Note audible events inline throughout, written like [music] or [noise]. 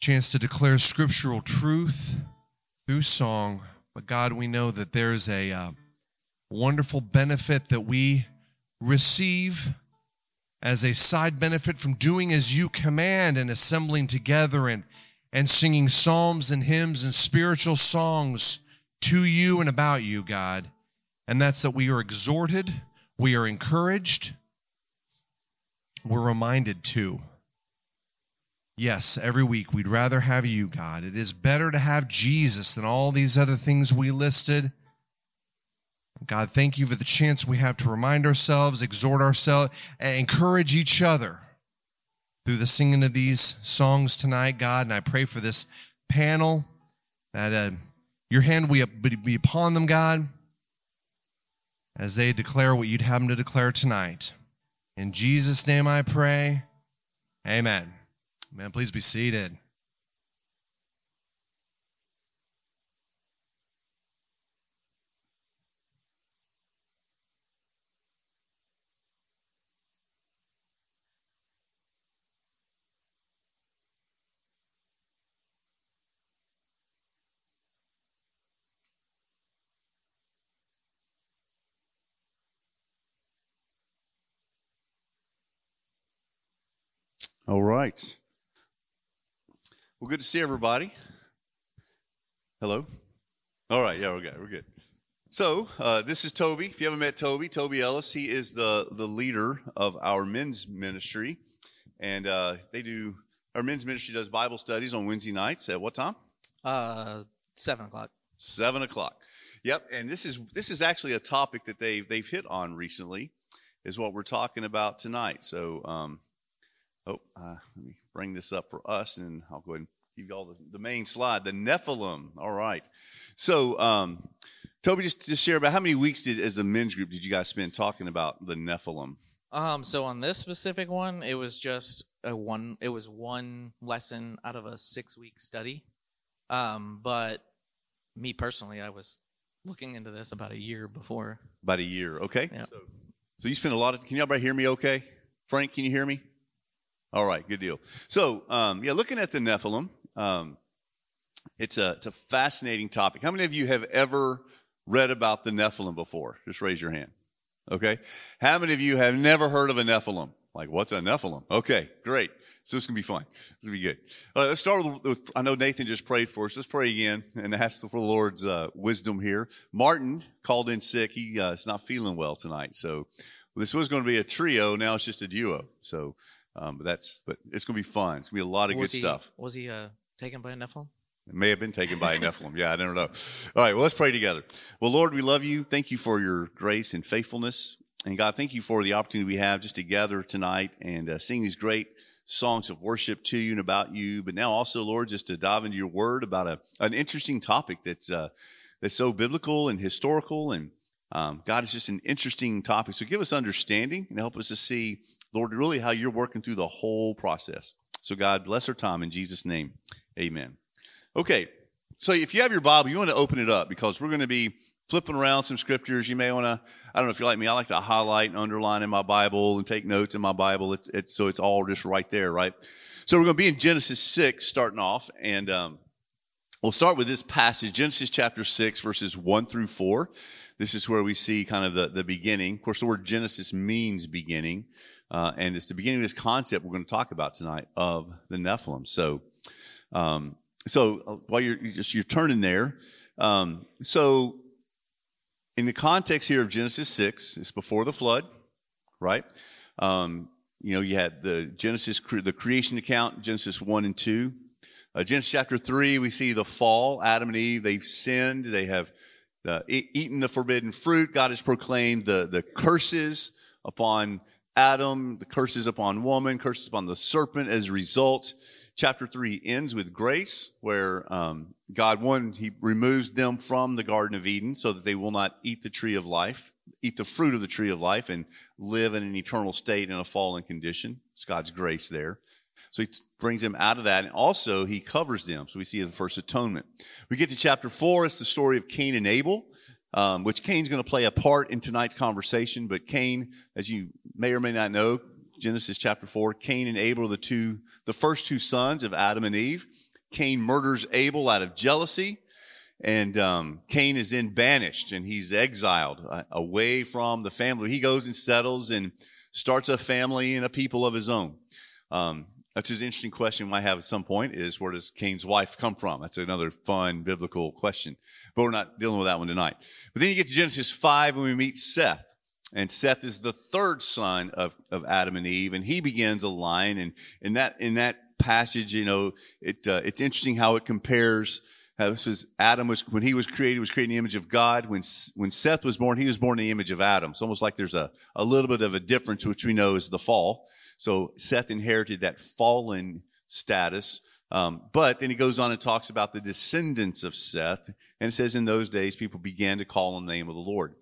chance to declare scriptural truth through song. But God, we know that there's a uh, wonderful benefit that we receive as a side benefit from doing as you command and assembling together and, and singing psalms and hymns and spiritual songs to you and about you, God. And that's that we are exhorted, we are encouraged, we're reminded too. Yes, every week we'd rather have you, God. It is better to have Jesus than all these other things we listed. God, thank you for the chance we have to remind ourselves, exhort ourselves, and encourage each other through the singing of these songs tonight, God. And I pray for this panel that uh, your hand will be upon them, God, as they declare what you'd have them to declare tonight. In Jesus' name I pray. Amen. Man, please be seated. All right. Well, good to see everybody. Hello. All right. Yeah, we're good. We're good. So uh, this is Toby. If you haven't met Toby, Toby Ellis, he is the the leader of our men's ministry, and uh, they do our men's ministry does Bible studies on Wednesday nights at what time? Uh, seven o'clock. Seven o'clock. Yep. And this is this is actually a topic that they've they've hit on recently, is what we're talking about tonight. So. Um, Oh, uh, let me bring this up for us, and I'll go ahead and give you all the, the main slide. The Nephilim. All right. So, um, Toby, just to share about how many weeks did, as a men's group, did you guys spend talking about the Nephilim? Um, so on this specific one, it was just a one. It was one lesson out of a six-week study. Um, but me personally, I was looking into this about a year before. About a year, okay. Yeah. So, so you spent a lot of. Can you everybody hear me? Okay, Frank, can you hear me? All right, good deal. So, um, yeah, looking at the Nephilim, um, it's a it's a fascinating topic. How many of you have ever read about the Nephilim before? Just raise your hand. Okay. How many of you have never heard of a Nephilim? Like, what's a Nephilim? Okay, great. So this can be fun. This will be good. All right, let's start with, with, I know Nathan just prayed for us. Let's pray again and ask for the Lord's uh, wisdom here. Martin called in sick. He uh, is not feeling well tonight. So this was going to be a trio. Now it's just a duo. So um, but that's but it's going to be fun. It's going to be a lot of was good he, stuff. Was he uh, taken by a Nephilim? It may have been taken by a Nephilim. Yeah, I don't know. All right, well, let's pray together. Well, Lord, we love you. Thank you for your grace and faithfulness. And God, thank you for the opportunity we have just to gather tonight and uh, sing these great songs of worship to you and about you. But now also, Lord, just to dive into your word about a, an interesting topic that's, uh, that's so biblical and historical. And um, God, it's just an interesting topic. So give us understanding and help us to see Lord, really how you're working through the whole process. So, God, bless our time in Jesus' name. Amen. Okay, so if you have your Bible, you want to open it up because we're going to be flipping around some scriptures. You may want to, I don't know if you're like me, I like to highlight and underline in my Bible and take notes in my Bible. It's, it's so it's all just right there, right? So we're going to be in Genesis 6 starting off, and um, we'll start with this passage, Genesis chapter 6, verses 1 through 4. This is where we see kind of the, the beginning. Of course, the word Genesis means beginning. Uh, and it's the beginning of this concept we're going to talk about tonight of the Nephilim. So, um, so uh, while you're, you're, just you're turning there, um, so in the context here of Genesis six, it's before the flood, right? Um, you know, you had the Genesis, the creation account, Genesis one and two. Uh, Genesis chapter three, we see the fall. Adam and Eve, they've sinned. They have uh, eaten the forbidden fruit. God has proclaimed the the curses upon Adam, the curses upon woman, curses upon the serpent as a result. Chapter three ends with grace, where um, God, one, He removes them from the Garden of Eden so that they will not eat the tree of life, eat the fruit of the tree of life, and live in an eternal state in a fallen condition. It's God's grace there. So he brings them out of that. And also he covers them. So we see the first atonement. We get to chapter four. It's the story of Cain and Abel um, which Cain's going to play a part in tonight's conversation. But Cain, as you may or may not know, Genesis chapter four, Cain and Abel are the two, the first two sons of Adam and Eve. Cain murders Abel out of jealousy. And um, Cain is then banished and he's exiled uh, away from the family. He goes and settles and starts a family and a people of his own. Um, that's an interesting question we might have at some point is where does Cain's wife come from? That's another fun biblical question, but we're not dealing with that one tonight. But then you get to Genesis 5 and we meet Seth. And Seth is the third son of, of Adam and Eve, and he begins a line. And in that, in that passage, you know, it, uh, it's interesting how it compares uh, this was Adam was when he was created, was created in the image of God. When when Seth was born, he was born in the image of Adam. It's almost like there's a, a little bit of a difference, which we know is the fall. So Seth inherited that fallen status. Um, but then he goes on and talks about the descendants of Seth, and it says in those days people began to call on the name of the Lord.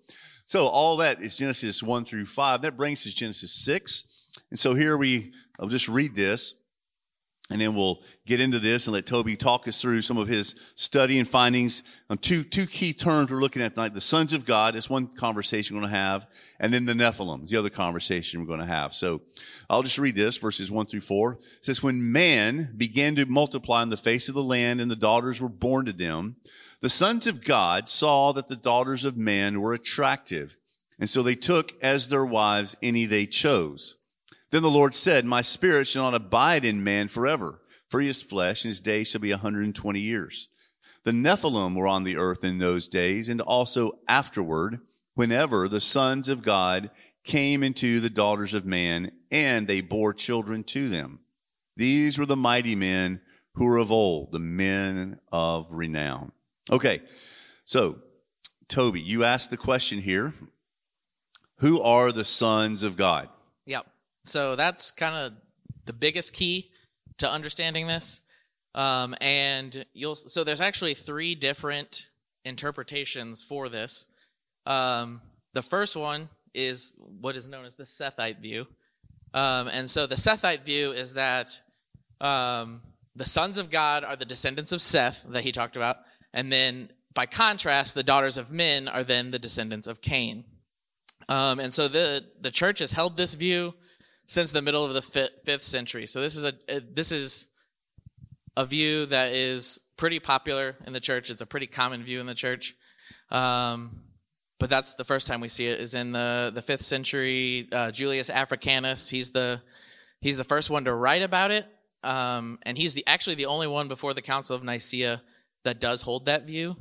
So all that is Genesis one through five. That brings us Genesis six, and so here we. I'll just read this. And then we'll get into this and let Toby talk us through some of his study and findings on two, two key terms we're looking at tonight. The sons of God is one conversation we're going to have. And then the Nephilim is the other conversation we're going to have. So I'll just read this verses one through four. It says, when man began to multiply on the face of the land and the daughters were born to them, the sons of God saw that the daughters of man were attractive. And so they took as their wives any they chose. Then the Lord said, My spirit shall not abide in man forever, for he is flesh, and his days shall be a 120 years. The Nephilim were on the earth in those days, and also afterward, whenever the sons of God came into the daughters of man, and they bore children to them. These were the mighty men who were of old, the men of renown. Okay, so Toby, you asked the question here Who are the sons of God? Yep. So that's kind of the biggest key to understanding this. Um, and you'll so there's actually three different interpretations for this. Um, the first one is what is known as the Sethite view, um, and so the Sethite view is that um, the sons of God are the descendants of Seth that he talked about, and then by contrast, the daughters of men are then the descendants of Cain. Um, and so the the church has held this view since the middle of the fifth century. So this is a this is a view that is pretty popular in the church. It's a pretty common view in the church. Um, but that's the first time we see it is in the the fifth century. Uh, Julius Africanus, he's the he's the first one to write about it, um, and he's the actually the only one before the Council of Nicaea that does hold that view.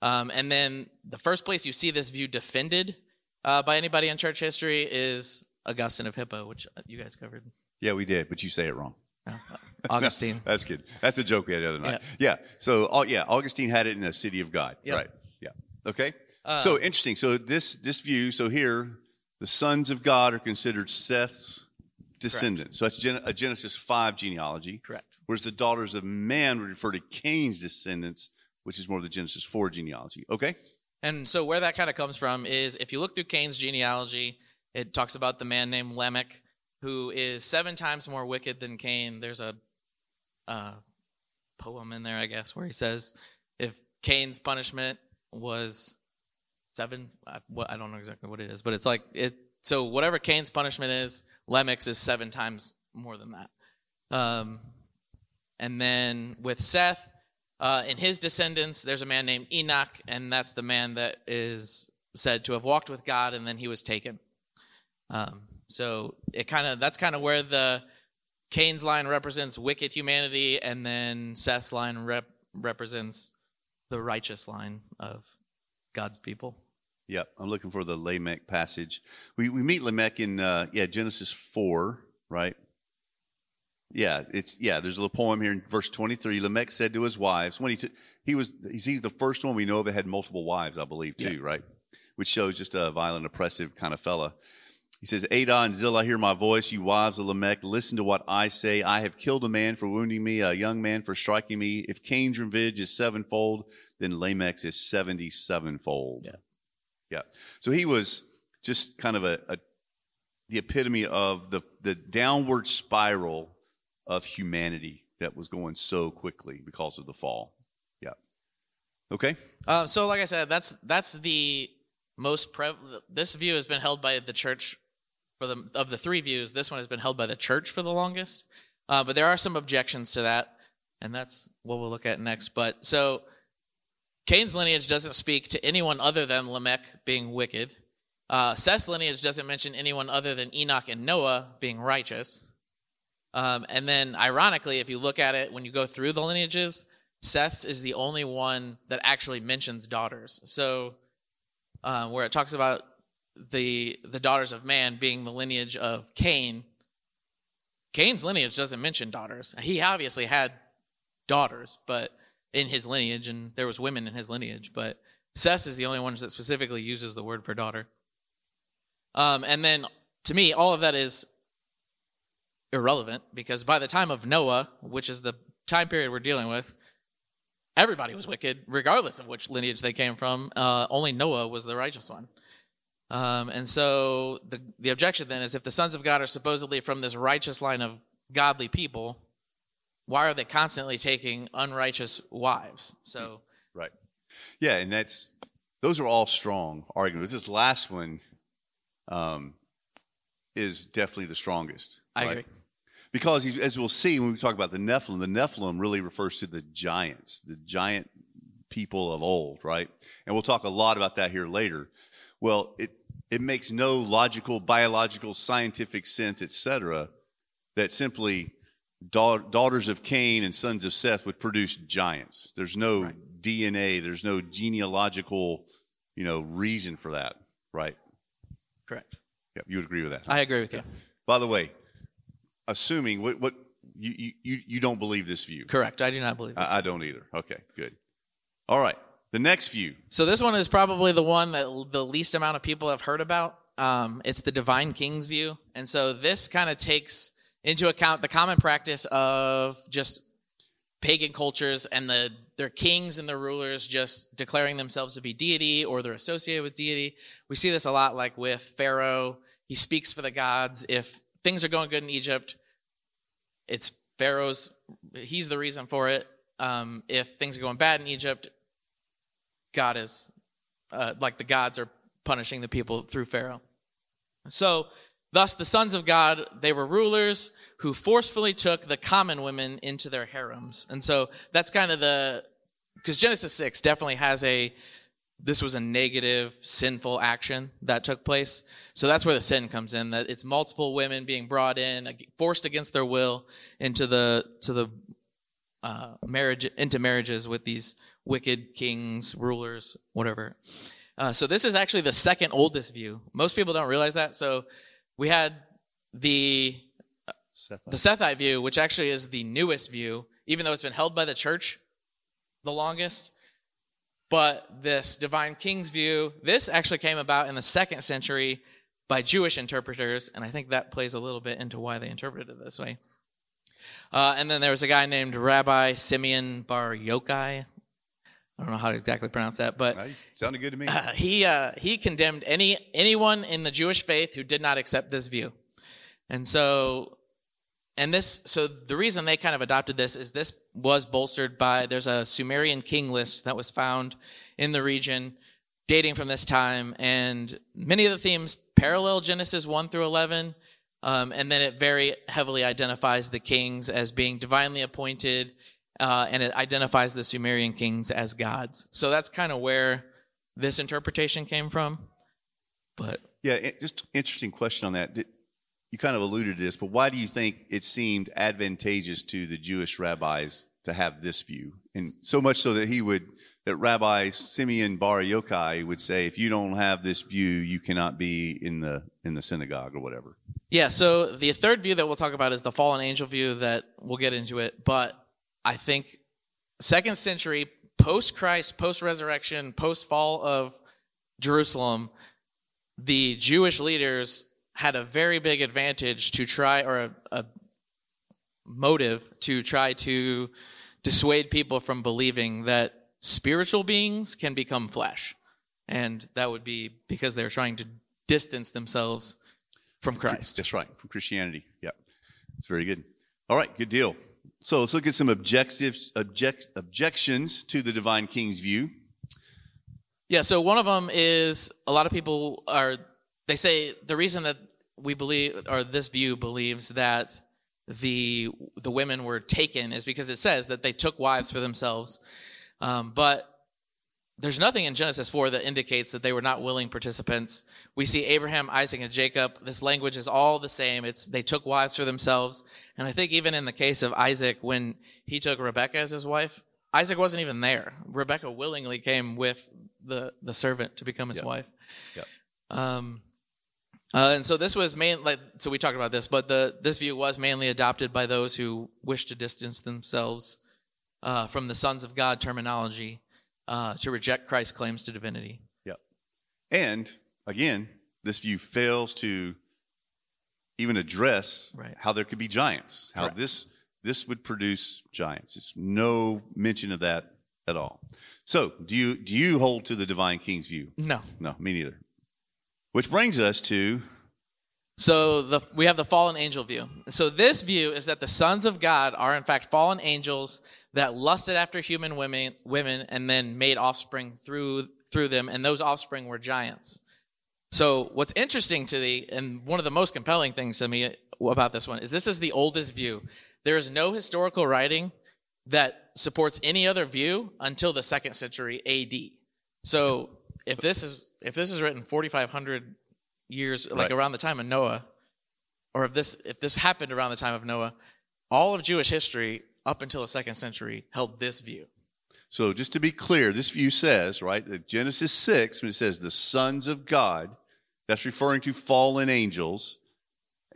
Um, and then the first place you see this view defended uh, by anybody in church history is Augustine of Hippo, which uh, you guys covered. Yeah, we did, but you say it wrong. Oh, Augustine. no, [laughs] that's good. That's a joke we had the other night. Yeah. yeah. So, oh, yeah, Augustine had it in the city of God. Yep. Right. Yeah. Okay. Uh, so interesting. So this this view. So here, the sons of God are considered Seth's descendants. Correct. So that's a Genesis five genealogy. Correct. Whereas the daughters of man would refer to Cain's descendants, which is more of the Genesis four genealogy. Okay. And so where that kind of comes from is if you look through Cain's genealogy, it talks about the man named Lamech, who is seven times more wicked than Cain. There's a uh, poem in there, I guess, where he says, if Cain's punishment was seven, I, I don't know exactly what it is, but it's like it. So whatever Cain's punishment is, Lamech's is seven times more than that. Um, and then with Seth, uh, in his descendants, there's a man named Enoch, and that's the man that is said to have walked with God, and then he was taken. Um, so it kind of that's kind of where the Cain's line represents wicked humanity, and then Seth's line rep, represents the righteous line of God's people. Yep, I'm looking for the Lamech passage. We we meet Lamech in uh, yeah Genesis four, right? Yeah, it's yeah. There's a little poem here in verse 23. Lamech said to his wives when he took he was he's the first one we know of that had multiple wives, I believe too, yeah. right? Which shows just a violent, oppressive kind of fella. He says, Adah and Zillah, hear my voice, you wives of Lamech. Listen to what I say. I have killed a man for wounding me, a young man for striking me. If Cain's revenge is sevenfold, then Lamech's is 77fold. Yeah. Yeah. So he was just kind of a, a the epitome of the, the downward spiral of humanity that was going so quickly because of the fall. Yeah. Okay. Uh, so, like I said, that's that's the most pre- this view has been held by the church for the of the three views, this one has been held by the church for the longest. Uh, but there are some objections to that, and that's what we'll look at next. But so Cain's lineage doesn't speak to anyone other than Lamech being wicked. Uh, Seth's lineage doesn't mention anyone other than Enoch and Noah being righteous. Um, and then, ironically, if you look at it when you go through the lineages, Seth's is the only one that actually mentions daughters. So, uh, where it talks about the the daughters of man being the lineage of Cain, Cain's lineage doesn't mention daughters. He obviously had daughters, but in his lineage, and there was women in his lineage, but Seth is the only one that specifically uses the word for daughter. Um, and then, to me, all of that is irrelevant because by the time of Noah, which is the time period we're dealing with, everybody was wicked, regardless of which lineage they came from. Uh, only Noah was the righteous one. Um, and so the, the objection then is if the sons of God are supposedly from this righteous line of godly people, why are they constantly taking unrighteous wives? So, right. Yeah, and that's those are all strong arguments. This last one um, is definitely the strongest. I right? agree. Because as we'll see when we talk about the Nephilim, the Nephilim really refers to the giants, the giant people of old, right? And we'll talk a lot about that here later. Well, it it makes no logical, biological, scientific sense, etc., that simply daugh- daughters of Cain and sons of Seth would produce giants. There's no DNA. There's no genealogical, you know, reason for that, right? correct. Yeah, you would agree with that. I agree with you. By the way, assuming what what you you you don't believe this view. Correct. I do not believe this. I, I don't either. Okay, good. All right. The next view. So this one is probably the one that the least amount of people have heard about. Um, it's the divine king's view, and so this kind of takes into account the common practice of just pagan cultures and the their kings and their rulers just declaring themselves to be deity or they're associated with deity. We see this a lot, like with Pharaoh. He speaks for the gods. If things are going good in Egypt, it's Pharaoh's. He's the reason for it. Um, if things are going bad in Egypt, God is uh, like the gods are punishing the people through Pharaoh. So, thus, the sons of God, they were rulers who forcefully took the common women into their harems. And so that's kind of the, because Genesis 6 definitely has a, this was a negative, sinful action that took place. So that's where the sin comes in, that it's multiple women being brought in, forced against their will into the, to the uh, marriage into marriages with these wicked kings, rulers, whatever. Uh, so this is actually the second oldest view. Most people don't realize that. So we had the Seth. the Sethite view, which actually is the newest view, even though it's been held by the church the longest. But this divine king's view, this actually came about in the second century by Jewish interpreters, and I think that plays a little bit into why they interpreted it this way. Uh, and then there was a guy named Rabbi Simeon Bar Yochai. I don't know how to exactly pronounce that, but? Sounded good to me. uh, [laughs] he uh, he condemned any anyone in the Jewish faith who did not accept this view, and so and this so the reason they kind of adopted this is this was bolstered by there's a Sumerian king list that was found in the region dating from this time, and many of the themes parallel Genesis one through eleven, um, and then it very heavily identifies the kings as being divinely appointed uh, and it identifies the Sumerian kings as gods. So that's kind of where this interpretation came from. But Yeah, just interesting question on that. You kind of alluded to this, but why do you think it seemed advantageous to the Jewish rabbis to have this view? And so much so that he would, that Rabbi Simeon Bar Yochai would say, if you don't have this view, you cannot be in the in the synagogue or whatever. yeah, so the third view that we'll talk about is the fallen angel view that we'll get into it. But I think second century, post Christ, post resurrection, post fall of Jerusalem, the Jewish leaders had a very big advantage to try, or a, a motive to try to dissuade people from believing that spiritual beings can become flesh. And that would be because they're trying to distance themselves from Christ. That's right, from Christianity. Yeah, it's very good. All right, good deal. So let's look at some objectives, object, objections to the divine king's view. Yeah, so one of them is a lot of people are they say the reason that we believe or this view believes that the the women were taken is because it says that they took wives for themselves. Um, but there's nothing in Genesis 4 that indicates that they were not willing participants. We see Abraham, Isaac, and Jacob. This language is all the same. It's they took wives for themselves. And I think even in the case of Isaac, when he took Rebecca as his wife, Isaac wasn't even there. Rebecca willingly came with the, the servant to become his Yep. wife. Yep. Um, uh, and so this was main, like, so we talked about this, but the, this view was mainly adopted by those who wish to distance themselves uh, from the sons of God terminology uh, to reject Christ's claims to divinity. Yep. And again, this view fails to even address Right. how there could be giants, how Correct. this this would produce giants. It's no mention of that at all. So, do you do you hold to the divine king's view? No. No, me neither. Which brings us to So the, we have the fallen angel view. So this view is that the sons of God are in fact fallen angels that lusted after human women, women and then made offspring through through them, and those offspring were giants. So what's interesting to the and one of the most compelling things to me about this one is this is the oldest view. There is no historical writing that supports any other view until the second century AD. So if this is if this is written 4,500 years, like Right. around the time of Noah, or if this if this happened around the time of Noah, all of Jewish history up until the second century held this view. So just to be clear, this view says, right, that Genesis 6, when it says the sons of God, that's referring to fallen angels,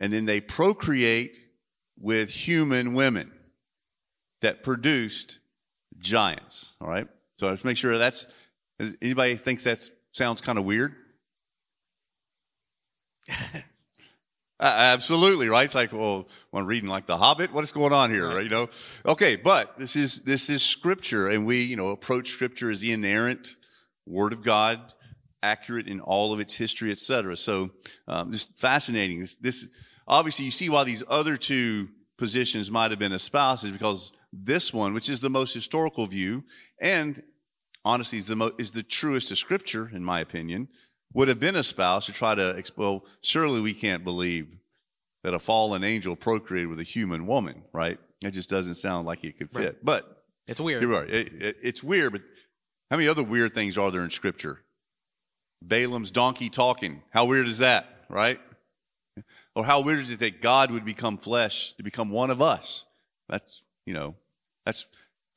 and then they procreate with human women that produced giants. All right. So let's make sure that's anybody thinks that sounds kind of weird? [laughs] Absolutely, right? It's like, well, when reading like The Hobbit, what is going on here, right? You know? Okay, but this is this is Scripture, and we, you know, approach Scripture as the inerrant Word of God, accurate in all of its history, etc. So, um, just fascinating. This, this obviously you see why these other two positions might have been espoused is because this one, which is the most historical view, and honestly is the mo- is the truest of Scripture, in my opinion would have been espoused to try to, ex- well, surely we can't believe that a fallen angel procreated with a human woman, right? It just doesn't sound like it could fit. Right. But It's weird. you're right. It, it, it's weird, but how many other weird things are there in Scripture? Balaam's donkey talking. How weird is that, right? Or how weird is it that God would become flesh to become one of us? That's, you know, that's,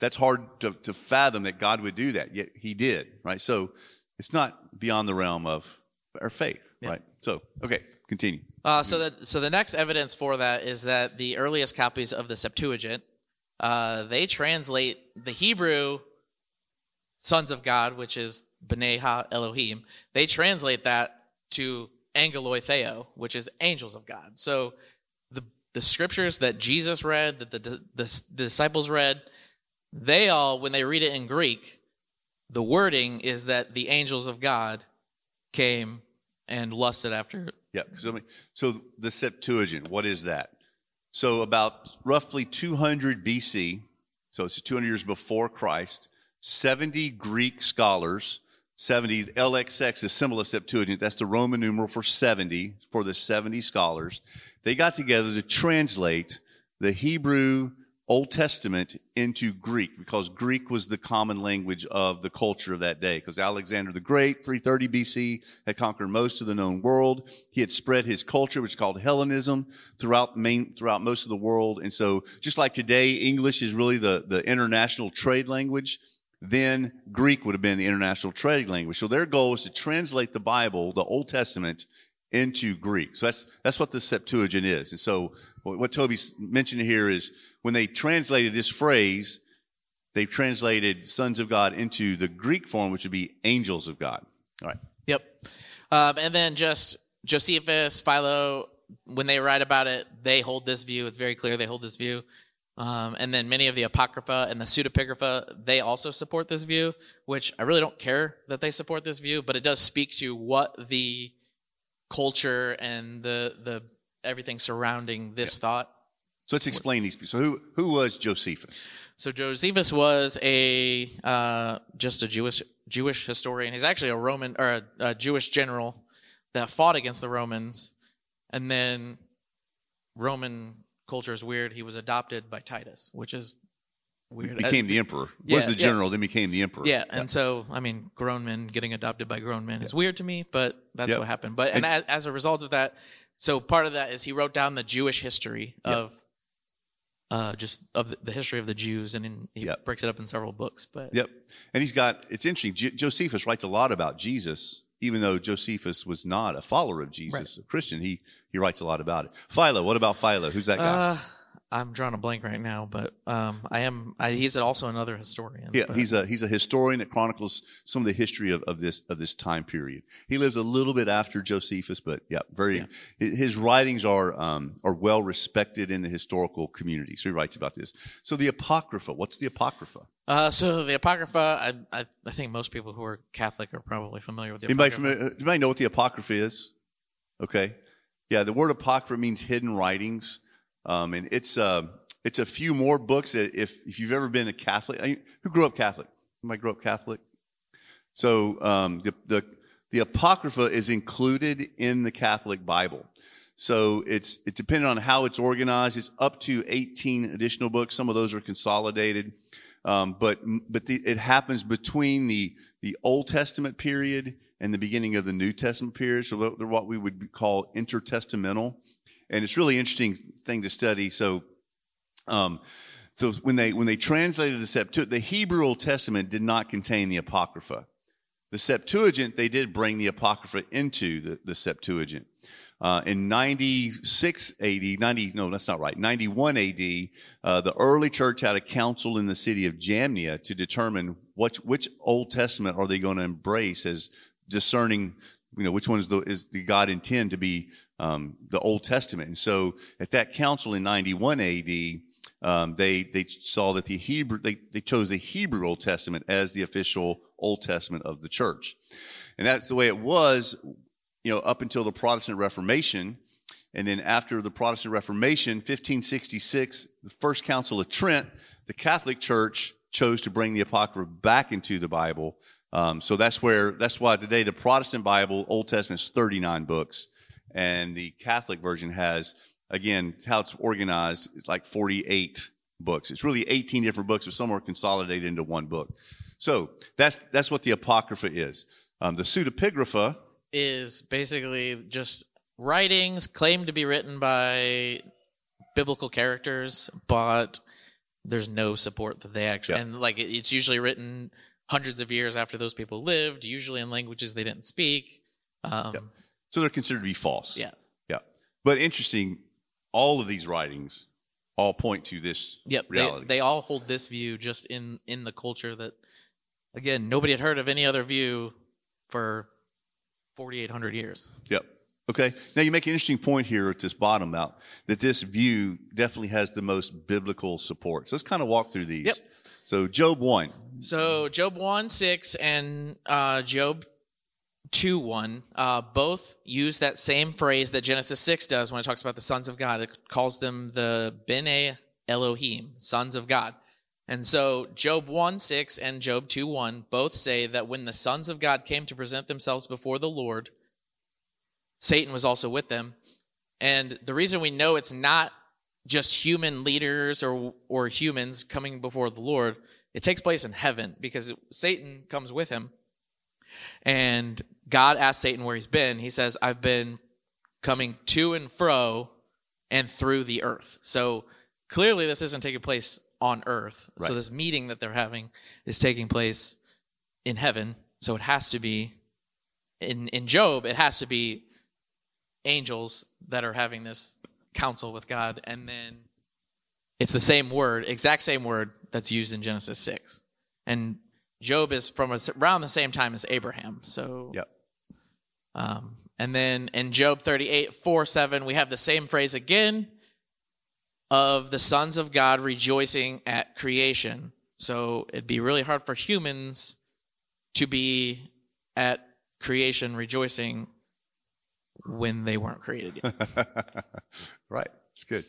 that's hard to, to fathom that God would do that, yet he did, right? So it's not beyond the realm of our faith, Yeah. right? So, okay, continue. Uh, so that so the next evidence for that is that the earliest copies of the Septuagint uh, they translate the Hebrew sons of God, which is B'nai Ha Elohim. They translate that to Angeloi Theo, which is angels of God. So the the scriptures that Jesus read, that the, the, the disciples read, they all when they read it in Greek, the wording is that the angels of God came and lusted after. Yeah. So, so the Septuagint, what is that? So about roughly 200 BC, so it's 200 years before Christ, 70 Greek scholars, 70, LXX is symbol of Septuagint. That's the Roman numeral for 70, for the 70 scholars. They got together to translate the Hebrew Old Testament into Greek because Greek was the common language of the culture of that day. Because Alexander the Great, 330 BC, had conquered most of the known world. He had spread his culture, which is called Hellenism, throughout main, throughout most of the world. And so, just like today, English is really the, the international trade language. Then Greek would have been the international trade language. So their goal was to translate the Bible, the Old Testament, into Greek. So that's that's what the Septuagint is. And so what what Toby mentioned here is when they translated this phrase, they translated sons of God into the Greek form, which would be angels of God. All right. Yep. Um, and then just Josephus, Philo, when they write about it, they hold this view. It's very clear they hold this view. Um, and then many of the Apocrypha and the Pseudepigrapha, they also support this view, which I really don't care that they support this view, but it does speak to what the culture and the, the everything surrounding this thought. So let's explain these people. So who who was Josephus? So Josephus was a uh, just a Jewish Jewish historian. He's actually a Roman or a, a Jewish general that fought against the Romans, and then Roman culture is weird. He was adopted by Titus, which is weird. Became the emperor. Yeah, was the yeah. general, then became the emperor. Yeah, and so I mean, grown men getting adopted by grown men is weird to me, but that's what happened. But and as, as a result of that, so part of that is he wrote down the Jewish history of, uh, just of the, history of the Jews, and in, he Yep. breaks it up in several books. But Yep. And he's got, it's interesting. J- Josephus writes a lot about Jesus, even though Josephus was not a follower of Jesus, a Christian. He, he writes a lot about it. Philo, what about Philo? Who's that guy? uh, I'm drawing a blank right now, but um, I am. I, he's also another historian. yeah, but- he's a, he's a historian that chronicles some of the history of, of this, of this time period. He lives a little bit after Josephus, but yeah, very, Yeah. his writings are, um, are well respected in the historical community. So he writes about this. So the Apocrypha, what's the Apocrypha? Uh, so the Apocrypha, I, I, I think most people who are Catholic are probably familiar with the Anybody Apocrypha. familiar, anybody know what the Apocrypha is? Okay. Yeah, the word Apocrypha means hidden writings. Um, and it's, uh, it's a few more books that if, if you've ever been a Catholic, I- who grew up Catholic? Anybody grew up Catholic? So, um, the, the, the Apocrypha is included in the Catholic Bible. So it's, it's dependent on how it's organized. It's up to 18 additional books. Some of those are consolidated. Um, but, but the, it happens between the, the Old Testament period and the beginning of the New Testament period. So they're what we would call intertestamental. And it's really interesting thing to study. So, um, so when they, when they translated the Septuagint, the Hebrew Old Testament did not contain the Apocrypha. The Septuagint, they did bring the Apocrypha into the, the Septuagint. Uh, in 96 AD, 90, no, that's not right, 91 AD, uh, the early church had a council in the city of Jamnia to determine what, which Old Testament are they going to embrace as discerning, you know, which one is the, is the God intend to be, um, the Old Testament. And so at that council in 91 AD, um, they they saw that the Hebrew they, they chose the Hebrew Old Testament as the official Old Testament of the church, and that's the way it was, you know, up until the Protestant Reformation, and then after the Protestant Reformation, 1566, the First Council of Trent, the Catholic Church chose to bring the Apocrypha back into the Bible. Um, so that's where that's why today the Protestant Bible Old Testament is 39 books, and the Catholic version has again, how it's organized it's like 48 books. It's really 18 different books, but some are consolidated into one book. So that's, that's what the Apocrypha is. Um, the pseudepigrapha, is basically just writings claimed to be written by biblical characters, but there's no support that they actually Yeah. and like it, it's usually written hundreds of years after those people lived, usually in languages they didn't speak. Um, Yep. So they're considered to be false. Yeah. Yeah. But interesting, all of these writings all point to this Yep, they, reality. they all hold this view just in in the culture that again nobody had heard of any other view for 4800 years. Yep. Okay. Now you make an interesting point here at this bottom out that this view definitely has the most biblical support. So let's kind of walk through these. Yep. So Job 1. So Job 1 6 and uh, Job 2 1 uh, both use that same phrase that Genesis 6 does when it talks about the sons of God. It calls them the Bene Elohim, sons of God. And so Job 1 6 and Job 2 1 both say that when the sons of God came to present themselves before the Lord, Satan was also with them. And the reason we know it's not just human leaders or or humans coming before the Lord, it takes place in heaven because Satan comes with him. And God asks Satan where he's been. He says, "I've been coming to and fro and through the earth." So clearly this isn't taking place on earth. So this meeting that they're having is taking place in heaven. So it has to be in in Job, it has to be angels that are having this council with God, and then it's the same word, exact same word that's used in Genesis six, and Job is from around the same time as Abraham. So, Yep. Um, and then in Job thirty eight four seven, we have the same phrase again of the sons of God rejoicing at creation. So it'd be really hard for humans to be at creation rejoicing when they weren't created yet. [laughs] right. It's good.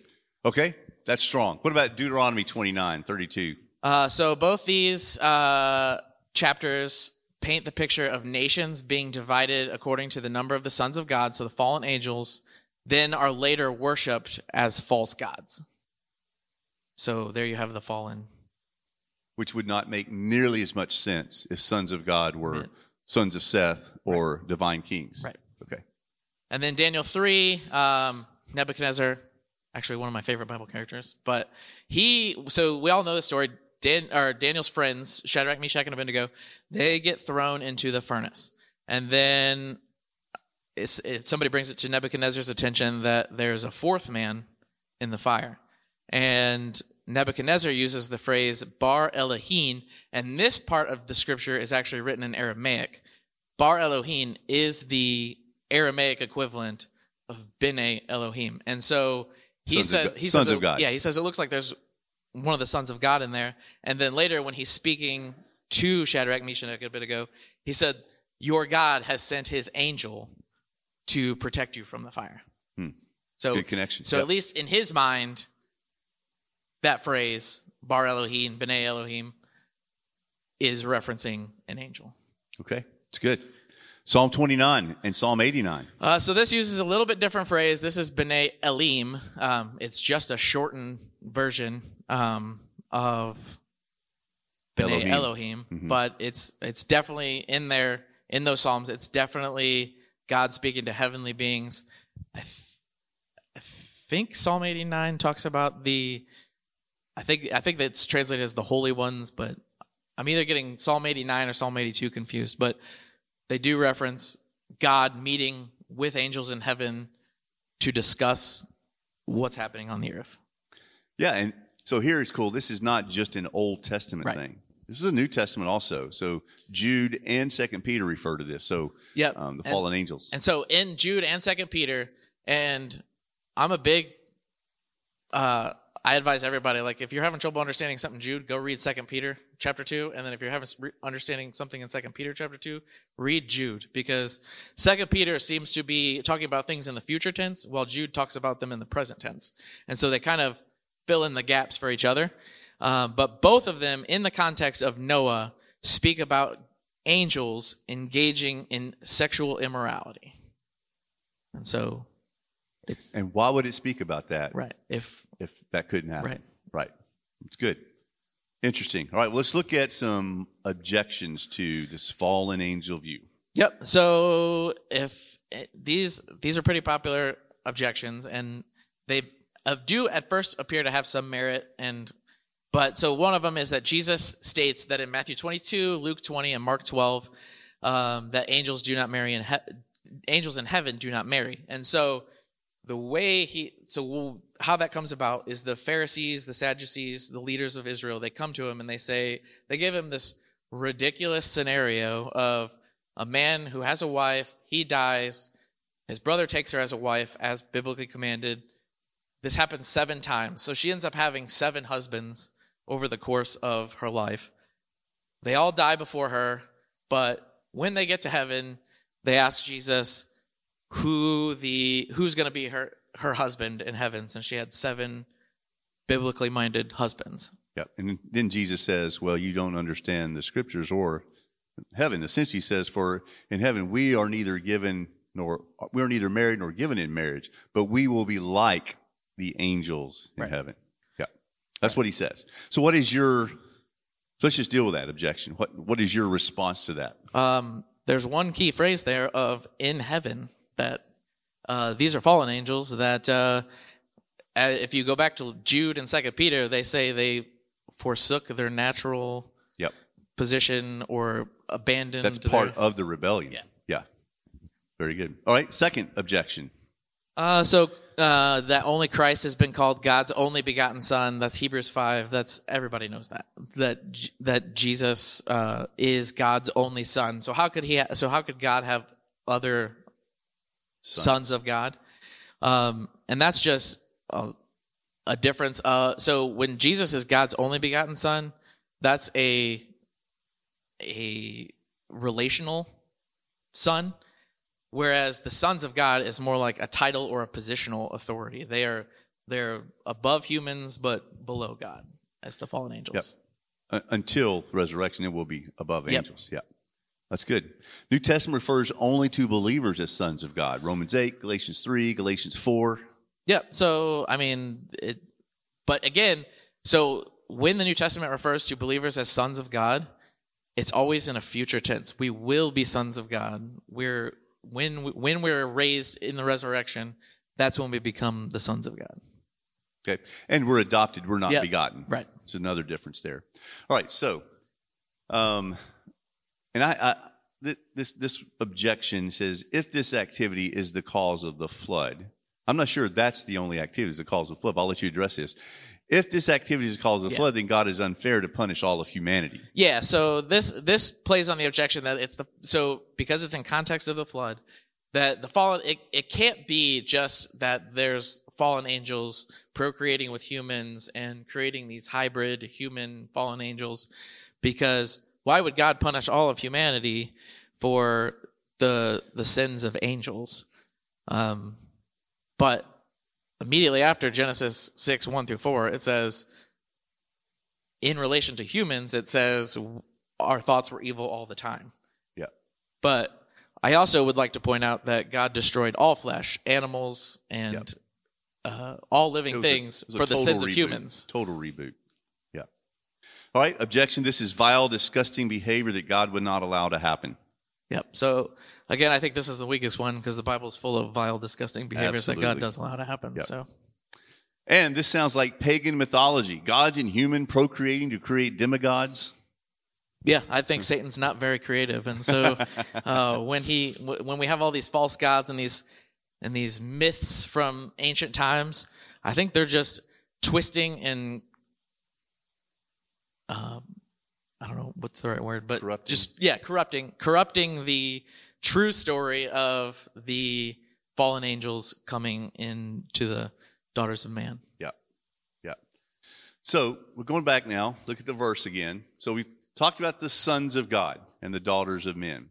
Okay. That's strong. What about Deuteronomy 29, 32? Uh, so both these uh, chapters paint the picture of nations being divided according to the number of the sons of God, so the fallen angels, then are later worshipped as false gods. So there you have the fallen. which would not make nearly as much sense if sons of God were Right. sons of Seth or divine kings. Right. Okay. And then Daniel 3, um, Nebuchadnezzar, actually one of my favorite Bible characters. But he, so we all know the story. Dan, or Daniel's friends, Shadrach, Meshach, and Abednego, they get thrown into the furnace. And then it, somebody brings it to Nebuchadnezzar's attention that there's a fourth man in the fire. And Nebuchadnezzar uses the phrase Bar Elohim, and this part of the scripture is actually written in Aramaic. Bar Elohim is the Aramaic equivalent of Bene Elohim. And so he says, he sons says, of God. yeah, he says it looks like there's one of the sons of God in there. And then later, when he's speaking to Shadrach, Meshach, Abednego, he said, "Your God has sent His angel to protect you from the fire." Hmm. So, Good connection. so Yep. at least in his mind, that phrase "Bar Elohim, Bnei Elohim" is referencing an angel. Okay. It's good. Psalm 29 and Psalm 89. Uh, so this uses a little bit different phrase. This is B'nai Elim. Um, it's just a shortened version um, of B'nai Elohim. Elohim, Mhm. but it's it's definitely in there in those psalms. It's definitely God speaking to heavenly beings. I, th- I think Psalm eighty nine talks about the. I think I think that's translated as the holy ones, but I'm either getting Psalm eighty nine or Psalm eighty two confused. But they do reference God meeting with angels in heaven to discuss what's happening on the earth. Yeah. And so here it's cool. This is not just an Old Testament Right. thing. This is a New Testament also. So Jude and Second Peter refer to this. So Yep. um, the And- fallen angels. And so in Jude and Second Peter, and I'm a big uh I advise everybody like if you're having trouble understanding something Jude, go read Second Peter chapter 2 and then if you're having understanding something in Second Peter chapter 2, read Jude because Second Peter seems to be talking about things in the future tense while Jude talks about them in the present tense. And so they kind of fill in the gaps for each other. Uh, but both of them in the context of Noah speak about angels engaging in sexual immorality. And so it's and why would it speak about that right. If if that couldn't happen? Right. Right. It's good. Interesting. All right. Well, let's look at some objections to this fallen angel view. Yep. So if eh, these these are pretty popular objections, and they uh, do at first appear to have some merit, and but so one of them is that Jesus states that in Matthew 22, Luke 20, and Mark 12, um, that angels do not marry in he- angels in heaven do not marry, and so the way he so we'll, how that comes about is the Pharisees, the Sadducees, the leaders of Israel, they come to him and they say they give him this ridiculous scenario of a man who has a wife, he dies, his brother takes her as a wife as biblically commanded. This happens 7 times. So she ends up having 7 husbands over the course of her life. They all die before her, but when they get to heaven, they ask Jesus, who the who's going to be her her husband in heaven since she had seven biblically minded husbands Yep. And then Jesus says, Well, you don't understand the scriptures or heaven. Essentially says, For in heaven we are neither given nor we are neither married nor given in marriage, but we will be like the angels in Right. heaven. Yeah. That's what he says. So what is your so let's just deal with that objection. What what is your response to that? um, there's one key phrase there of in heaven that uh, these are fallen angels that uh, uh, if you go back to jude and second peter they say they forsook their natural Yep. position or abandoned That's their- part of the rebellion. Yeah. Yeah. Very good. All right. Second objection. Uh, so uh, that only Christ has been called God's only begotten Son. That's Hebrews five. That's everybody knows that that that Jesus uh, is God's only Son. So how could he? Ha- so how could God have other Son. sons of God? Um, and that's just a, a difference. Uh, so when Jesus is God's only begotten Son, that's a a relational son whereas the sons of god is more like a title or a positional authority they are they're above humans but below god as the fallen angels Yep. Uh, until resurrection, it will be above Yep. angels. Yeah. That's good. New Testament refers only to believers as sons of God. Romans 8, Galatians 3, Galatians 4. Yep. So I mean, it, but again, So when the New Testament refers to believers as sons of God, it's always in a future tense. We will be sons of God. We're when we, when we're raised in the resurrection, that's when we become the sons of God. Okay. And we're adopted. We're not Yep. begotten. Right. It's another difference there. All right. So, um, and I, I th- this, this objection says if this activity is the cause of the flood, I'm not sure that's the only activity is the cause of the flood. but I'll let you address this. If this activity is the cause of Yeah. flood, then God is unfair to punish all of humanity. Yeah, so this this plays on the objection that it's the so because it's in context of the flood that the fallen it, it can't be just that there's fallen angels procreating with humans and creating these hybrid human fallen angels because why would God punish all of humanity for the the sins of angels? Um, but immediately after Genesis 6, 1 through 4, it says, in relation to humans, it says our thoughts were evil all the time. Yeah. But I also would like to point out that God destroyed all flesh, animals, and Yep. uh, all living things a for the sins of humans. Total reboot. Yeah. All right. Objection. This is vile, disgusting behavior that God would not allow to happen. Yep. So again, I think this is the weakest one because the Bible is full of vile, disgusting behaviors that God Absolutely. does allow to happen. Yep. So And this sounds like pagan mythology. Gods and human procreating to create demigods. Yeah, I think Satan's not very creative, and so [laughs] uh, when he when we have all these false gods and these and these myths from ancient times, I think they're just twisting and um, I don't know what's the right word, but Corrupting. just yeah, corrupting corrupting the true story of the fallen angels coming into the daughters of man. Yeah. Yeah. So we're going back now. Look at the verse again. So we've talked about the sons of God and the daughters of men.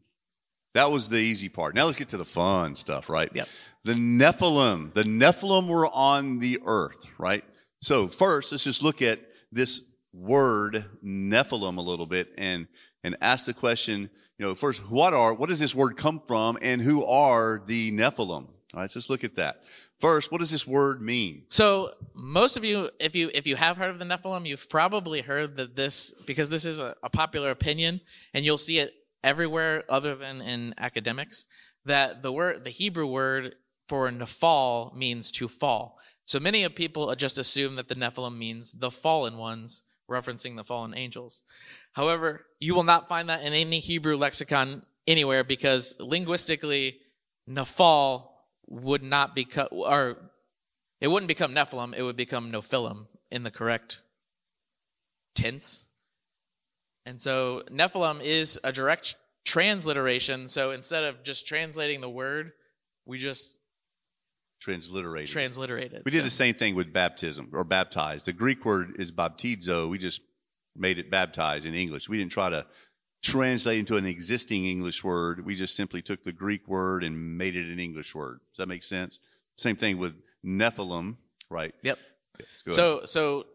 That was the easy part. Now let's get to the fun stuff, right? Yep. The Nephilim. The Nephilim were on the earth, right? So first, let's just look at this word Nephilim a little bit and and ask the question, you know, first, what are what does this word come from and who are the Nephilim? All right, so let's look at that. First, what does this word mean? So most of you, if you if you have heard of the Nephilim, you've probably heard that this because this is a, a popular opinion, and you'll see it everywhere other than in academics. That the word, the Hebrew word for Nephal means to fall. So many of people just assume that the Nephilim means the fallen ones, referencing the fallen angels. However, you will not find that in any Hebrew lexicon anywhere because linguistically, Nephal would not become, or it wouldn't become Nephilim, it would become Nophilim in the correct tense. And so Nephilim is a direct transliteration. So instead of just translating the word, we just Transliterated. transliterate it. we did So- the same thing with baptism or baptized. The Greek word is baptizo. We just made it baptized in English. We didn't try to translate into an existing English word. We just simply took the Greek word and made it an English word. Does that make sense? Same thing with Nephilim, right? Yep. Ahead. So, so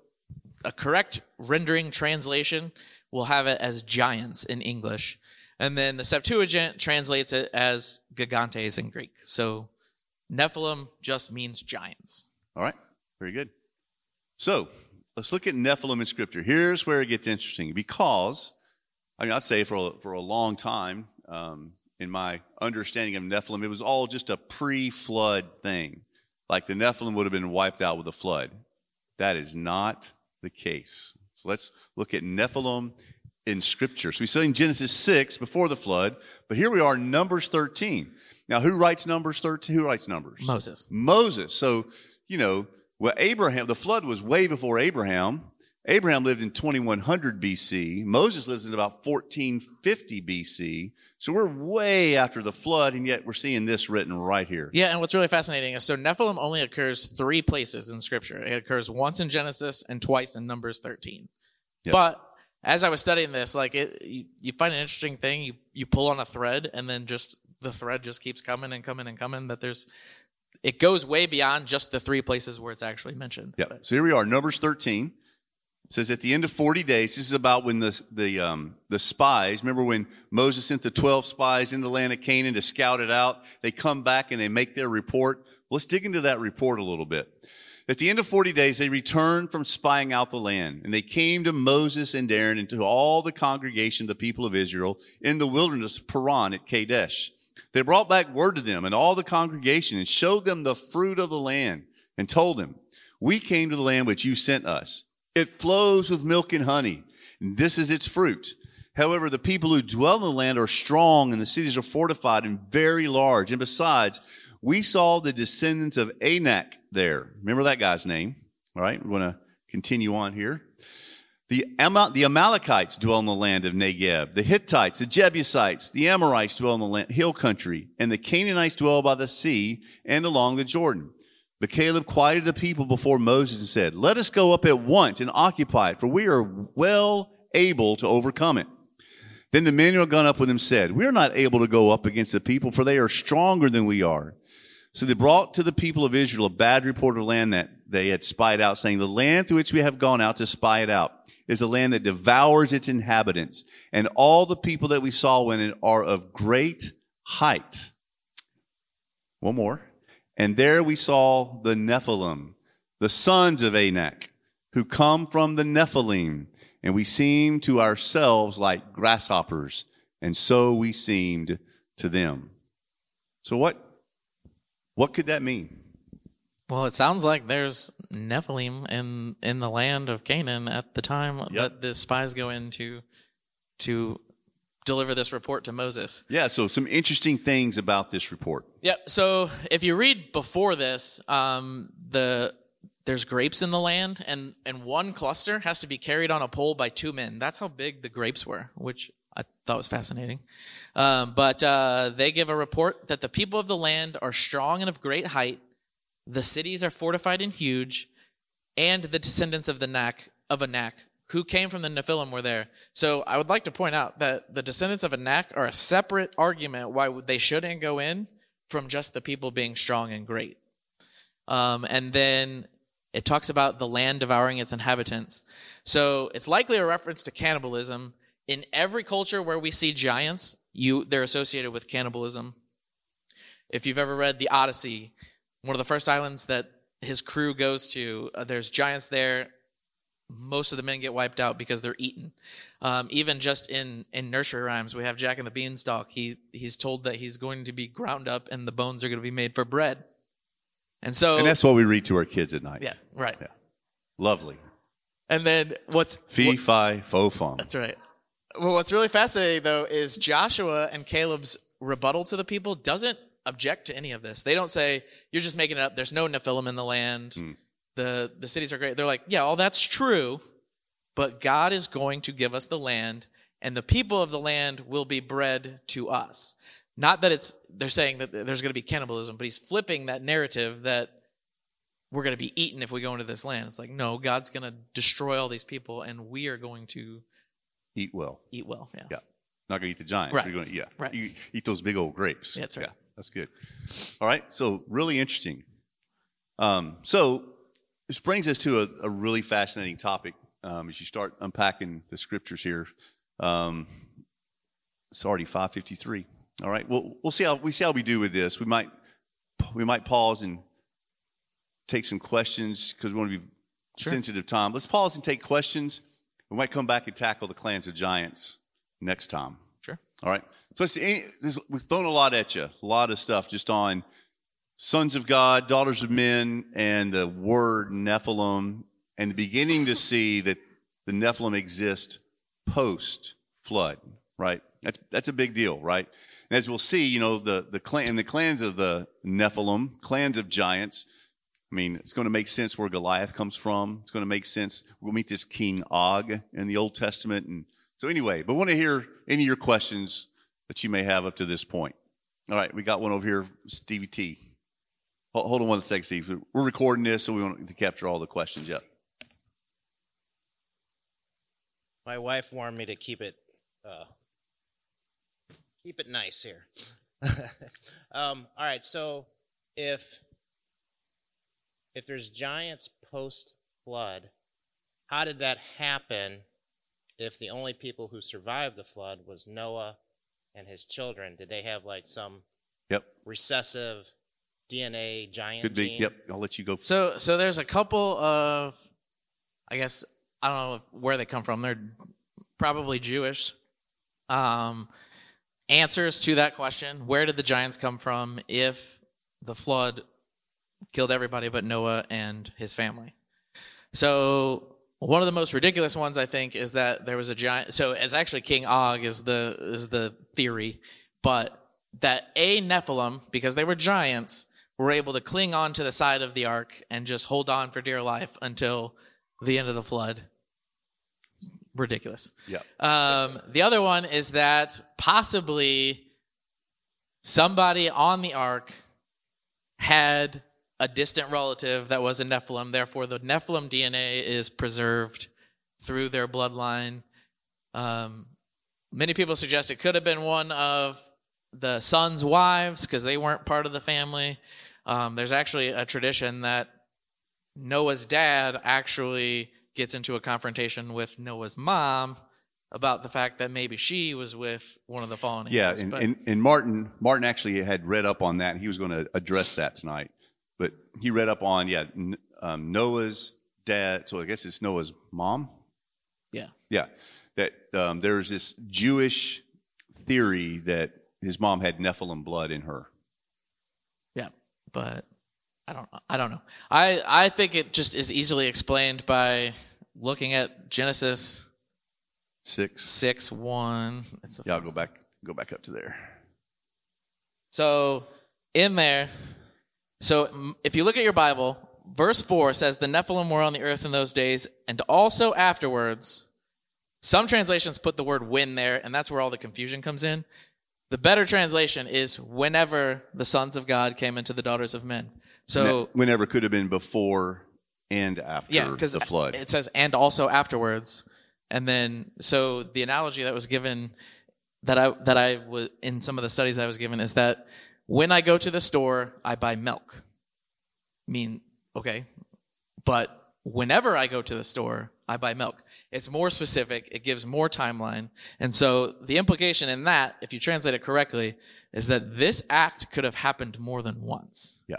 a correct rendering translation will have it as giants in English, and then the Septuagint translates it as gigantes in Greek. So, Nephilim just means giants. All right. Very good. So let's look at Nephilim in Scripture. Here's where it gets interesting because, I mean, I'd say for a, for a long time, um, in my understanding of Nephilim, it was all just a pre flood thing. Like the Nephilim would have been wiped out with a flood. That is not the case. So let's look at Nephilim in Scripture. So we saw in Genesis 6 before the flood, but here we are, Numbers 13. Now, who writes Numbers 13? Who writes Numbers? Moses. Moses. So, you know, well, Abraham, the flood was way before Abraham. Abraham lived in 2100 BC. Moses lives in about 1450 BC. So we're way after the flood, and yet we're seeing this written right here. Yeah, and what's really fascinating is so Nephilim only occurs three places in Scripture. It occurs once in Genesis and twice in Numbers 13. Yep. But as I was studying this, like it, you, you find an interesting thing. You you pull on a thread, and then just the thread just keeps coming and coming and coming. That there's, it goes way beyond just the three places where it's actually mentioned. Yeah. So here we are, Numbers 13. It says at the end of 40 days, this is about when the, the, um, the spies, remember when Moses sent the 12 spies into the land of Canaan to scout it out? They come back and they make their report. Let's dig into that report a little bit. At the end of 40 days, they returned from spying out the land, and they came to Moses and Aaron and to all the congregation of the people of Israel in the wilderness of Paran at Kadesh. They brought back word to them and all the congregation and showed them the fruit of the land and told them, we came to the land which you sent us. It flows with milk and honey, and this is its fruit. However, the people who dwell in the land are strong and the cities are fortified and very large. And besides, we saw the descendants of Anak there. Remember that guy's name. All right. We're going to continue on here. The, Am- the Amalekites dwell in the land of Negeb. The Hittites, the Jebusites, the Amorites dwell in the land, hill country, and the Canaanites dwell by the sea and along the Jordan. But Caleb quieted the people before Moses and said, Let us go up at once and occupy it, for we are well able to overcome it. Then the men who had gone up with him said, We are not able to go up against the people, for they are stronger than we are. So they brought to the people of Israel a bad report of land that they had spied out, saying, The land through which we have gone out to spy it out is a land that devours its inhabitants, and all the people that we saw in it are of great height. One more. And there we saw the Nephilim, the sons of Anak, who come from the Nephilim, and we seemed to ourselves like grasshoppers, and so we seemed to them. So what, what could that mean? Well, it sounds like there's Nephilim in in the land of Canaan at the time Yep. that the spies go in to to deliver this report to Moses. Yeah, so some interesting things about this report. Yep. So if you read before this, um, the there's grapes in the land, and and one cluster has to be carried on a pole by two men. That's how big the grapes were, which I thought was fascinating. Um, but uh, they give a report that the people of the land are strong and of great height. The cities are fortified and huge, and the descendants of the Nak of Anak who came from the Nephilim were there. So I would like to point out that the descendants of Anak are a separate argument why they shouldn't go in from just the people being strong and great. Um, and then it talks about the land devouring its inhabitants. So it's likely a reference to cannibalism. In every culture where we see giants, you they're associated with cannibalism. If you've ever read the Odyssey, one of the first islands that his crew goes to, uh, there's giants there. Most of the men get wiped out because they're eaten. Um, even just in, in nursery rhymes, we have Jack and the Beanstalk. He he's told that he's going to be ground up and the bones are going to be made for bread. And so, And that's what we read to our kids at night. yeah, right. Yeah. Lovely. And then what's Fee, fi, fo, fum. That's right. Well, what's really fascinating though is Joshua and Caleb's rebuttal to the people doesn't object to any of this. They don't say you're just making it up. There's no Nephilim in the land. Hmm. The the cities are great. They're like, yeah, all that's true, but God is going to give us the land, and the people of the land will be bread to us. Not that it's they're saying that there's going to be cannibalism, but he's flipping that narrative that we're going to be eaten if we go into this land. It's like, no, God's going to destroy all these people, and we are going to Eat well. eat well. Yeah. Yeah. Not going to eat the giants. Right. You're going to, yeah. Right. You eat those big old grapes. Yeah, that's right. Yeah, that's good. All right. So really interesting. Um, so this brings us to a, a really fascinating topic um, as you start unpacking the scriptures here. Um, it's already 553. All right. Well, we'll see how we see how we do with this. We might we might pause and take some questions because we want to be Sure. sensitive time. Let's pause and take questions. We might come back and tackle the clans of giants next time. Sure. All right. So it's, eh, it's, we've thrown a lot at you, a lot of stuff just on sons of God, daughters of men, and the word Nephilim, and beginning to [laughs] see that the Nephilim exist post flood. Right. That's that's a big deal, right? And as we'll see, you know, the the clan the clans of the Nephilim, clans of giants. I mean, it's going to make sense where Goliath comes from. It's going to make sense. We'll meet this King Og in the Old Testament. And so anyway, but want to hear any of your questions that you may have up to this point. All right. We got one over here, Stevie T. Hold, on one second, Steve. We're recording this, so we want to capture all the questions. Yep. My wife warned me to keep it uh, keep it nice here. [laughs] um, all right, so if if there's giants post flood, how did that happen? If the only people who survived the flood was Noah and his children, did they have like some Yep. recessive DNA giant Could be. gene? Yep. I'll let you go. So so there's a couple of I guess I don't know where they come from. They're probably Jewish. Um answers to that question, where did the giants come from if the flood killed everybody but Noah and his family? So one of the most ridiculous ones I think is that there was a giant so it's actually King Og is the is the theory, but that a Nephilim, because they were giants, were able to cling on to the side of the ark and just hold on for dear life until the end of the flood. Ridiculous. Yeah. Um, the other one is that possibly somebody on the ark had a distant relative that was a Nephilim. Therefore, the Nephilim DNA is preserved through their bloodline. Um, many people suggest it could have been one of the son's wives because they weren't part of the family. Um, there's actually a tradition that Noah's dad actually gets into a confrontation with Noah's mom about the fact that maybe she was with one of the fallen Yeah, angels. and, and, and Martin Martin actually had read up on that. and He was going to address that tonight, but he read up on yeah um, Noah's dad. So I guess it's Noah's mom. yeah. Yeah, that um, there's this Jewish theory that his mom had Nephilim blood in her. Yeah, but I don't. I don't know. I I think it just is easily explained by looking at Genesis Six. six one. It's a, Yeah, I'll go back go back up to there. so in there. So if you look at your Bible, verse four says the Nephilim were on the earth in those days, and also afterwards. Some translations put the word "when" there, and that's where all the confusion comes in. The better translation is whenever the sons of God came into the daughters of men. So Ne- whenever could have been before and after yeah, the flood. It says and also afterwards, and then so the analogy that was given that I that I was in some of the studies I was given is that when I go to the store, I buy milk. I mean, okay, but whenever I go to the store, I buy milk. It's more specific. It gives more timeline, and so the implication in that, if you translate it correctly, is that this act could have happened more than once. yeah.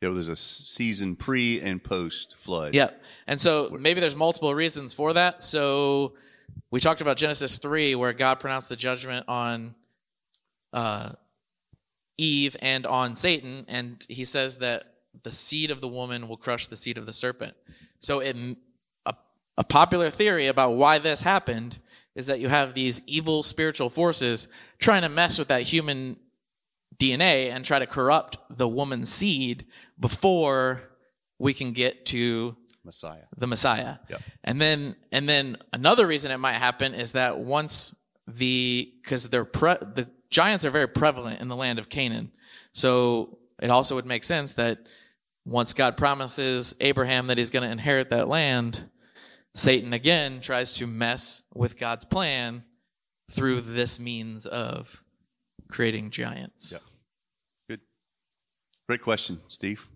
There was a season pre and post flood. Yeah. And so maybe there's multiple reasons for that. So we talked about Genesis 3 where God pronounced the judgment on uh, Eve and on Satan and he says that the seed of the woman will crush the seed of the serpent. So it a, a popular theory about why this happened is that you have these evil spiritual forces trying to mess with that human DNA and try to corrupt the woman's seed before we can get to Messiah. the Messiah. Yep. And then and then another reason it might happen is that once the because they're pre, the giants are very prevalent in the land of Canaan, so it also would make sense that once God promises Abraham that he's going to inherit that land, Satan again tries to mess with God's plan through this means of creating giants. Yeah. Good. Great question, Steve.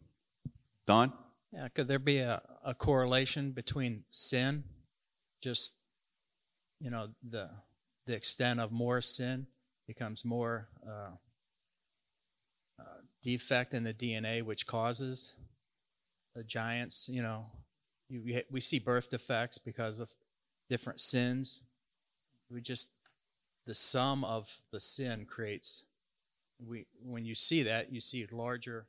Don? Yeah, could there be a, a correlation between sin, just you know the the extent of more sin becomes more uh, uh, defect in the DNA, which causes the giants. You know, you, we we see birth defects because of different sins. We just the sum of the sin creates. We when you see that, you see larger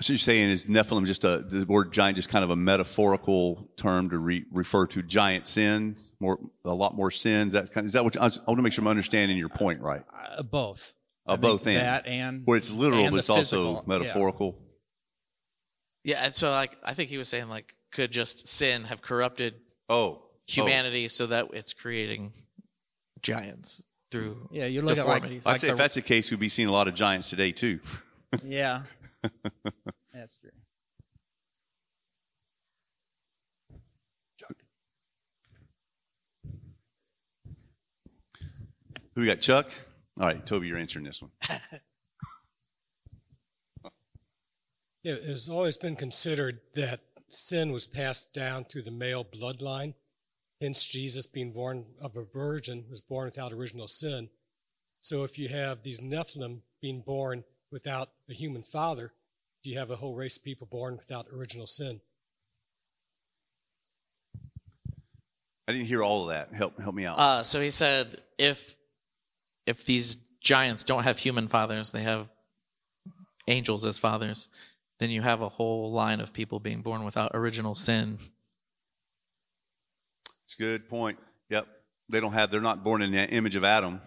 So you're saying is Nephilim just a the word giant just kind of a metaphorical term to re, refer to giant sin, more a lot more sins. That kind is that what you, I want to make sure I'm understanding your point right? uh, both. Uh, both and that and where it's literal, but it's also physical, yeah. metaphorical. Yeah, and so like I think he was saying like could just sin have corrupted Oh, humanity so that it's creating giants through Yeah, you look at like, deformities. I'd like say the, if that's the case, we'd be seeing a lot of giants today too. [laughs] yeah, [laughs] that's true. Chuck. Who we got? Chuck. All right, Toby, you're answering this one. [laughs] Yeah, it has always been considered that sin was passed down through the male bloodline. Hence, Jesus, being born of a virgin, was born without original sin. So, if you have these Nephilim being born without a human father, do you have a whole race of people born without original sin? I didn't hear all of that. Help help me out. Uh, so he said, if if these giants don't have human fathers, they have angels as fathers, then you have a whole line of people being born without original sin. It's a good point. Yep. They don't have, they're not born in the image of Adam.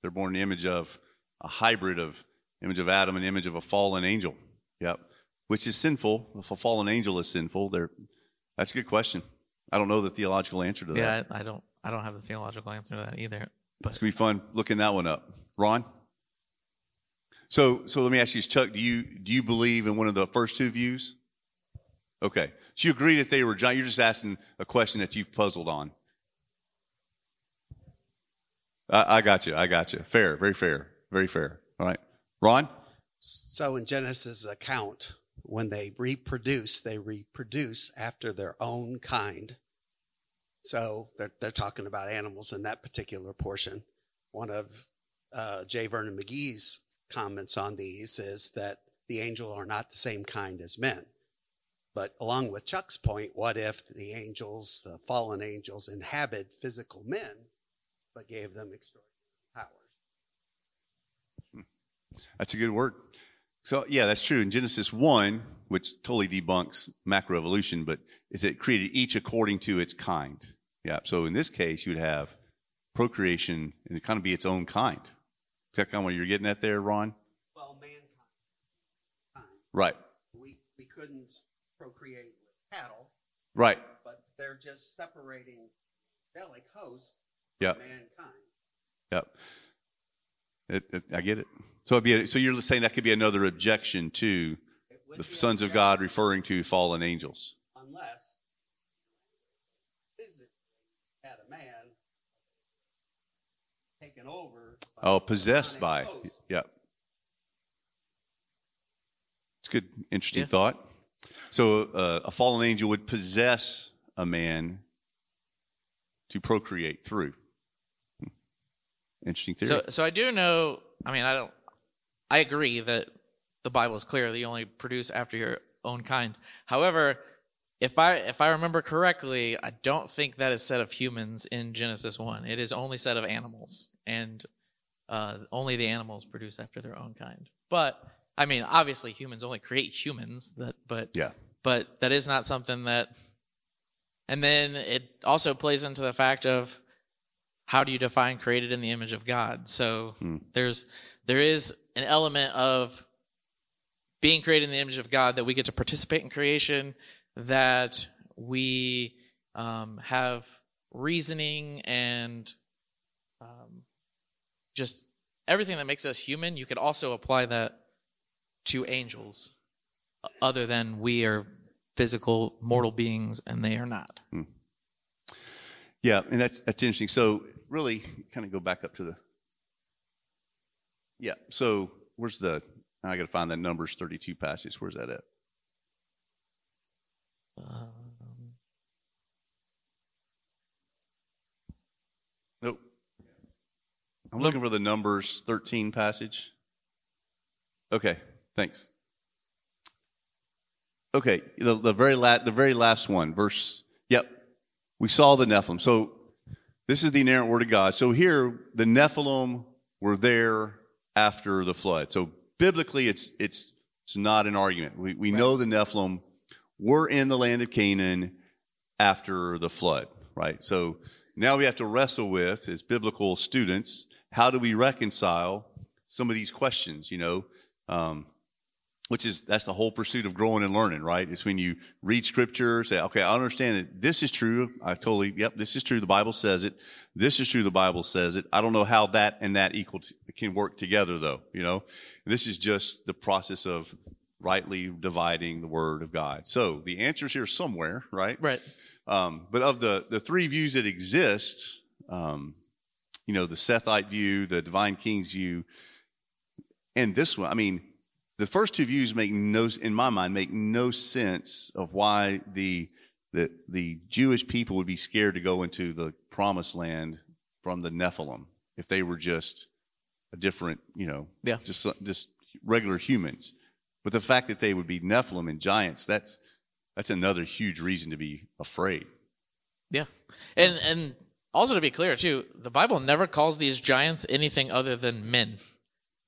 They're born in the image of a hybrid of image of Adam and image of a fallen angel. Yep. Which is sinful. If a fallen angel is sinful, they're, that's a good question. I don't know the theological answer to that. Yeah, I, I don't I don't have the theological answer to that either. But it's gonna be fun looking that one up. Ron? So so let me ask you, Chuck, do you do you believe in one of the first two views? Okay. So you agree that they were giant. You're just asking a question that you've puzzled on. I, I got you. I got you. Fair, very fair. Very fair. All right. So in Genesis account, when they reproduce, they reproduce after their own kind. So they're, they're talking about animals in that particular portion. One of uh, J. Vernon McGee's comments on these is that the angel are not the same kind as men. But along with Chuck's point, what if the angels, the fallen angels, inhabit physical men, but gave them extraordinary That's a good word. So yeah, that's true. In Genesis one, which totally debunks macroevolution, but is it created each according to its kind. Yeah. So in this case, you would have procreation and it kind of be its own kind. Is that kind of what you're getting at there, Ron? Well, mankind. Right. We, we couldn't procreate with cattle, Right. but they're just separating angelic host Yep. mankind. Yep. It, it, I get it. So it'd be a, so you're saying that could be another objection to the sons of God referring to fallen angels. Unless physically had a man taken over. by Oh, possessed by. host. Yep. It's good, interesting Yeah. thought. So uh, a fallen angel would possess a man to procreate through. Hmm. Interesting theory. So so I do know I mean I don't I agree that the Bible is clear that you only produce after your own kind. However, if I if I remember correctly, I don't think that is said of humans in Genesis one. It is only said of animals, and uh, only the animals produce after their own kind. But I mean, obviously, humans only create humans. That, but yeah. but that is not something that. And then it also plays into the fact of how do you define created in the image of God? So Hmm. there's there is an element of being created in the image of God that we get to participate in creation, that we um, have reasoning and um, just everything that makes us human. You could also apply that to angels, other than we are physical mortal beings and they are not. Yeah, and that's that's interesting. So really, kind of go back up to the. Yeah. So where's the? I got to find that Numbers thirty-two passage. Where's that at? Um, Nope. I'm looking for the Numbers thirteen passage. Okay. Thanks. Okay. The, the very last the very last one, verse. Yep. We saw the Nephilim. So this is the inerrant word of God. So here, the Nephilim were there after the flood. So biblically, it's it's it's not an argument. We we know the Nephilim were in the land of Canaan after the flood, right? So now we have to wrestle with, as biblical students, how do we reconcile some of these questions? You know, um, which is that's the whole pursuit of growing and learning, right? It's when you read scripture, say, okay, I understand that this is true. I totally, yep, this is true. The Bible says it. This is true. The Bible says it. I don't know how that and that equal to, can work together, though. You know, this is just the process of rightly dividing the word of God. So the answer's here somewhere, right? right. Um, but of the, the three views that exist, um, you know, the Sethite view, the divine king's view, and this one, I mean, the first two views make no, in my mind, make no sense of why the, the, the Jewish people would be scared to go into the promised land from the Nephilim if they were just a different, you know, Yeah. just, just regular humans. But the fact that they would be Nephilim and giants, that's that's another huge reason to be afraid. Yeah, and and also to be clear too, the Bible never calls these giants anything other than men.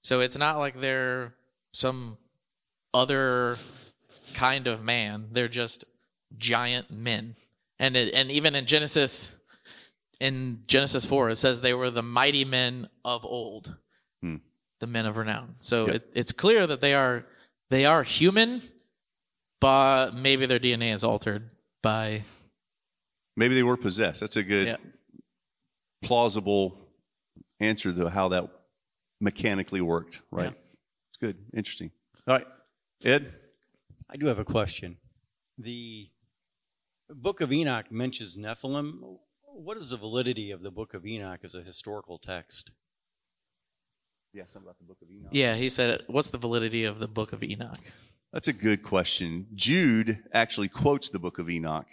So it's not like they're some other kind of man. They're just giant men. And it, and even in Genesis in Genesis 4 it says they were the mighty men of old. Hmm. The men of renown. So Yep. it, it's clear that they are they are human, but maybe their DNA is altered by Maybe they were possessed. That's a good, yeah. plausible answer to how that mechanically worked, right? Yeah. It's good. Interesting. All right. Ed? I do have a question. The Book of Enoch mentions Nephilim. What is the validity of the Book of Enoch as a historical text? Yeah, something about the book of Enoch. Yeah, he said, "What's the validity of the Book of Enoch?" That's a good question. Jude actually quotes the book of Enoch.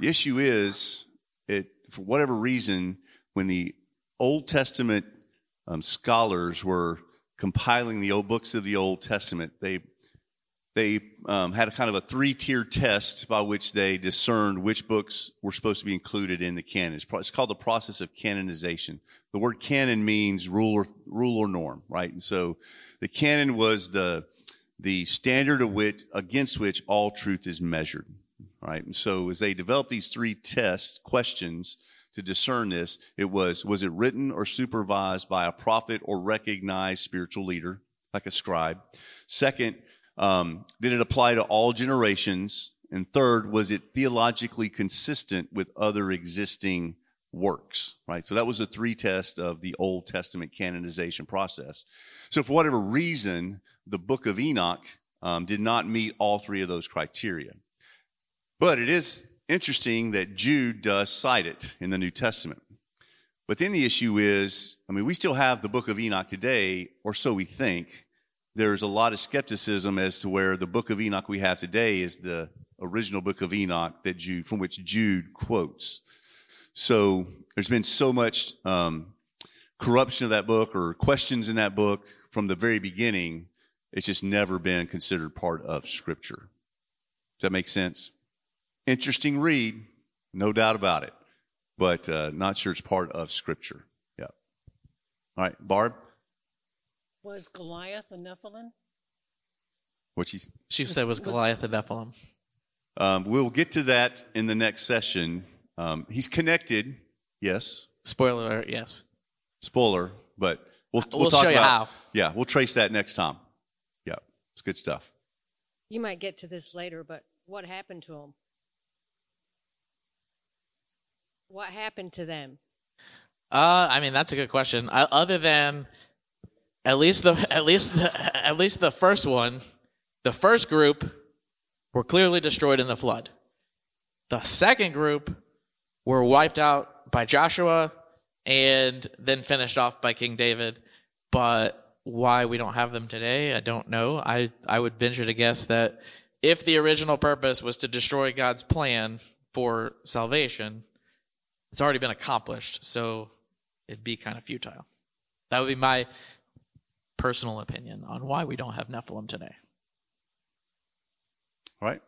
The issue is, it for whatever reason, when the Old Testament um, scholars were compiling the old books of the Old Testament, they they um, had a kind of a three-tier test by which they discerned which books were supposed to be included in the canon. It's, called the process of canonization. The word canon means rule or rule or norm, right? And so the canon was the the standard of which against which all truth is measured right and so as they developed these three test questions to discern this it was was it written or supervised by a prophet or recognized spiritual leader like a scribe? Second um, did it apply to all generations? And third was it theologically consistent with other existing works right? So that was the three test of the old testament canonization process. So for whatever reason the book of Enoch um, did not meet all three of those criteria. But it is interesting that Jude does cite it in the New Testament. But then the issue is, I mean, we still have the book of Enoch today, or so we think. There's a lot of skepticism as to where the book of Enoch we have today is the original book of Enoch that Jude, from which Jude quotes. So there's been so much um, corruption of that book or questions in that book from the very beginning. It's just never been considered part of Scripture. Does that make sense? Interesting read, no doubt about it, but uh, not sure it's part of Scripture. Yeah. All right, Barb, Was Goliath a Nephilim? what you? She said was was- Goliath the Nephilim. Um, we'll get to that in the next session. Um, he's connected, yes. Spoiler alert, yes. Spoiler, but we'll We'll talk show you about, how. Yeah, we'll trace that next time. Yeah, it's good stuff. You might get to this later, but what happened to them? What happened to them? Uh, I mean that's a good question. Other than at least the at least at least the first one, the first group were clearly destroyed in the flood. The second group were wiped out by Joshua and then finished off by King David. But why we don't have them today, I don't know. I I would venture to guess that if the original purpose was to destroy God's plan for salvation, it's already been accomplished, so it'd be kind of futile. That would be my personal opinion on why we don't have Nephilim today. All right.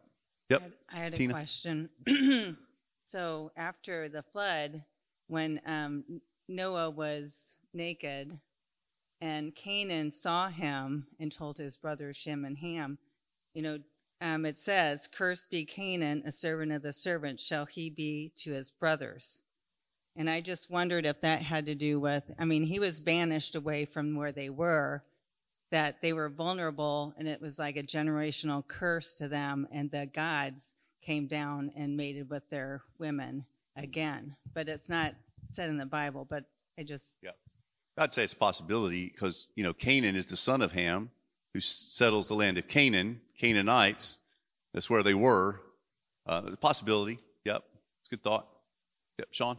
Yep. I had- I had a question. [clears throat] so after the flood, when um, Noah was naked and Canaan saw him and told his brothers Shem and Ham, you know, um, it says, Cursed be Canaan, a servant of the servant shall he be to his brothers. And I just wondered if that had to do with, I mean, he was banished away from where they were, that they were vulnerable and it was like a generational curse to them and the gods came down and mated with their women again but it's not said in the bible but i just Yeah. I'd say it's a possibility because, you know, Canaan is the son of Ham who settles the land of Canaan, Canaanites. That's where they were. Uh, a possibility. Yep. It's a good thought. Yep. Sean?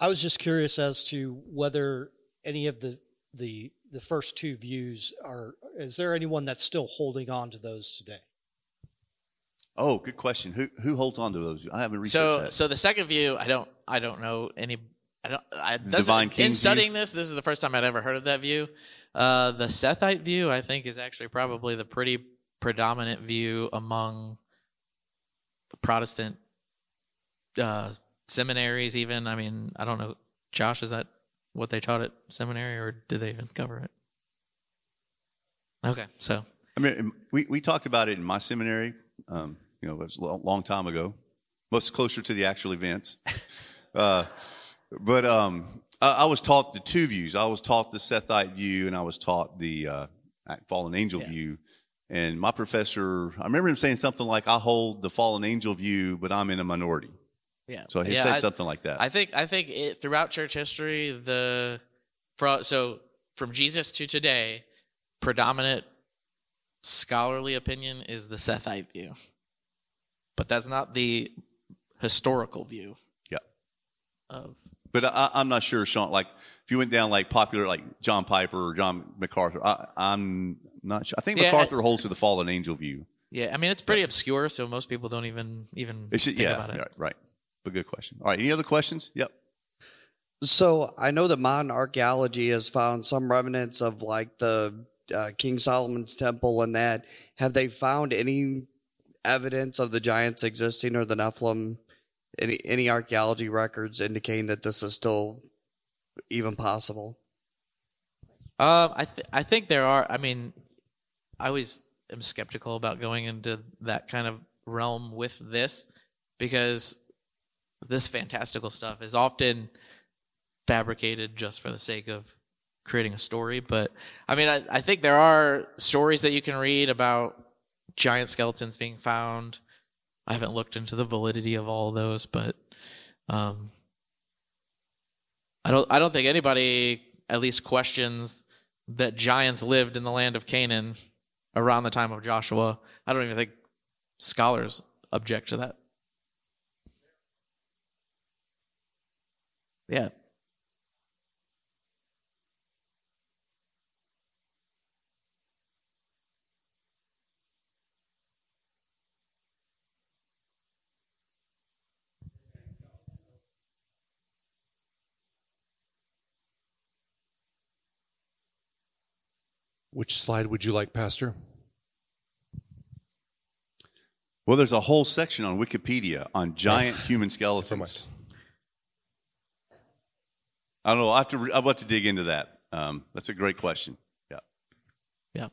I was just curious as to whether any of the the the first two views are is there anyone that's still holding on to those today? Oh, good question. Who who holds on to those? I haven't researched So, that. so the second view, I don't, I don't know any I don't. I, divine king in view? studying this, this is the first time I'd ever heard of that view. Uh, the Sethite view, I think, is actually probably the pretty predominant view among Protestant uh, seminaries. Even, I mean, I don't know, Josh, is that what they taught at seminary, or did they even cover it? Okay, so I mean, we, we talked about it in my seminary. Um, you know, it was a long time ago, most closer to the actual events. [laughs] uh, but um, I, I was taught the two views. I was taught the Sethite view, and I was taught the uh, fallen angel view. And my professor, I remember him saying something like, "I hold the fallen angel view, but I'm in a minority." Yeah. So he Yeah, said I- something like that. I think I think it, throughout church history, the so from Jesus to today, predominant scholarly opinion is the Sethite view, but that's not the historical view. Yeah. Of But I, I'm not sure, Sean. Like, if you went down like popular, like John Piper or John MacArthur, I, I'm not sure. I think Yeah, I- MacArthur holds to the fallen angel view. yeah, I mean it's pretty obscure, so most people don't even even It's think yeah, about it. right, right. But good question. All right, any other questions? Yep. So I know that modern archaeology has found some remnants of like the uh, King Solomon's temple and that. Have they found any evidence of the giants existing or the Nephilim? Any any archaeology records indicating that this is still even possible? Um, I th- I think there are. I mean, I always am skeptical about going into that kind of realm with this because this fantastical stuff is often fabricated just for the sake of creating a story. But I mean, I, I think there are stories that you can read about giant skeletons being found. I haven't looked into the validity of all those, but um, I don't. I don't think anybody at least questions that giants lived in the land of Canaan around the time of Joshua. I don't even think scholars object to that. Yeah. Which slide would you like, Pastor? Well, there's a whole section on Wikipedia on giant human skeletons. I don't know. I have to. re- I'll have to dig into that. Um, that's a great question. Yeah. Yeah.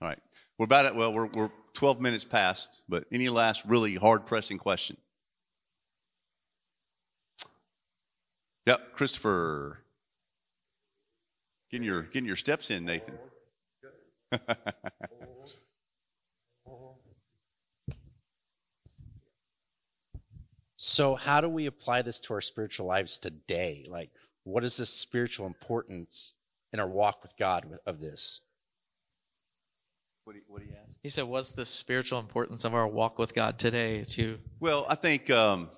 All right. We're about at. Well, we're we're 12 minutes past. But any last really hard pressing question? Yep, Christopher. Getting your getting your steps in, Nathan. [laughs] So, how do we apply this to our spiritual lives today? Like, what is the spiritual importance in our walk with God of this? What do you, what do you ask? He said, "What's the spiritual importance of our walk with God today?" To Well, I think um,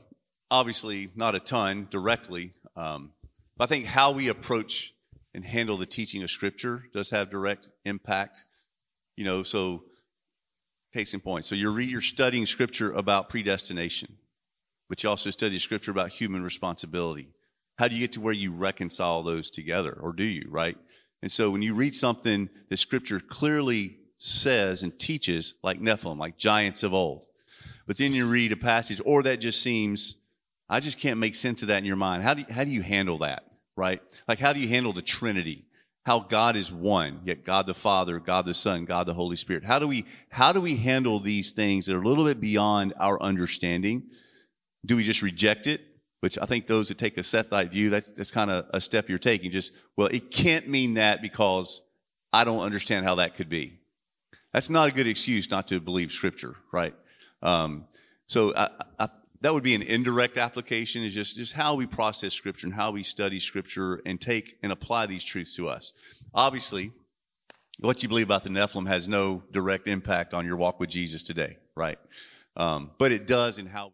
obviously not a ton directly, um, but I think how we approach and handle the teaching of Scripture does have direct impact. You know, so case in point. So you're re- you're studying Scripture about predestination, but you also study Scripture about human responsibility. How do you get to where you reconcile those together, or do you? Right. And so when you read something that Scripture clearly says and teaches, like Nephilim, like giants of old, but then you read a passage, or that just seems, I just can't make sense of that in your mind. How do you, how do you handle that, right? Like, how do you handle the Trinity? How God is one, yet God the Father, God the Son, God the Holy Spirit. How do we how do we handle these things that are a little bit beyond our understanding? Do we just reject it? Which I think those that take a Sethite view, that's that's kind of a step you're taking. Just well, it can't mean that because I don't understand how that could be. That's not a good excuse not to believe Scripture, right? Um, so I, I, that would be an indirect application is just, just how we process scripture and how we study scripture and take and apply these truths to us. Obviously, what you believe about the Nephilim has no direct impact on your walk with Jesus today, right? Um, but it does in how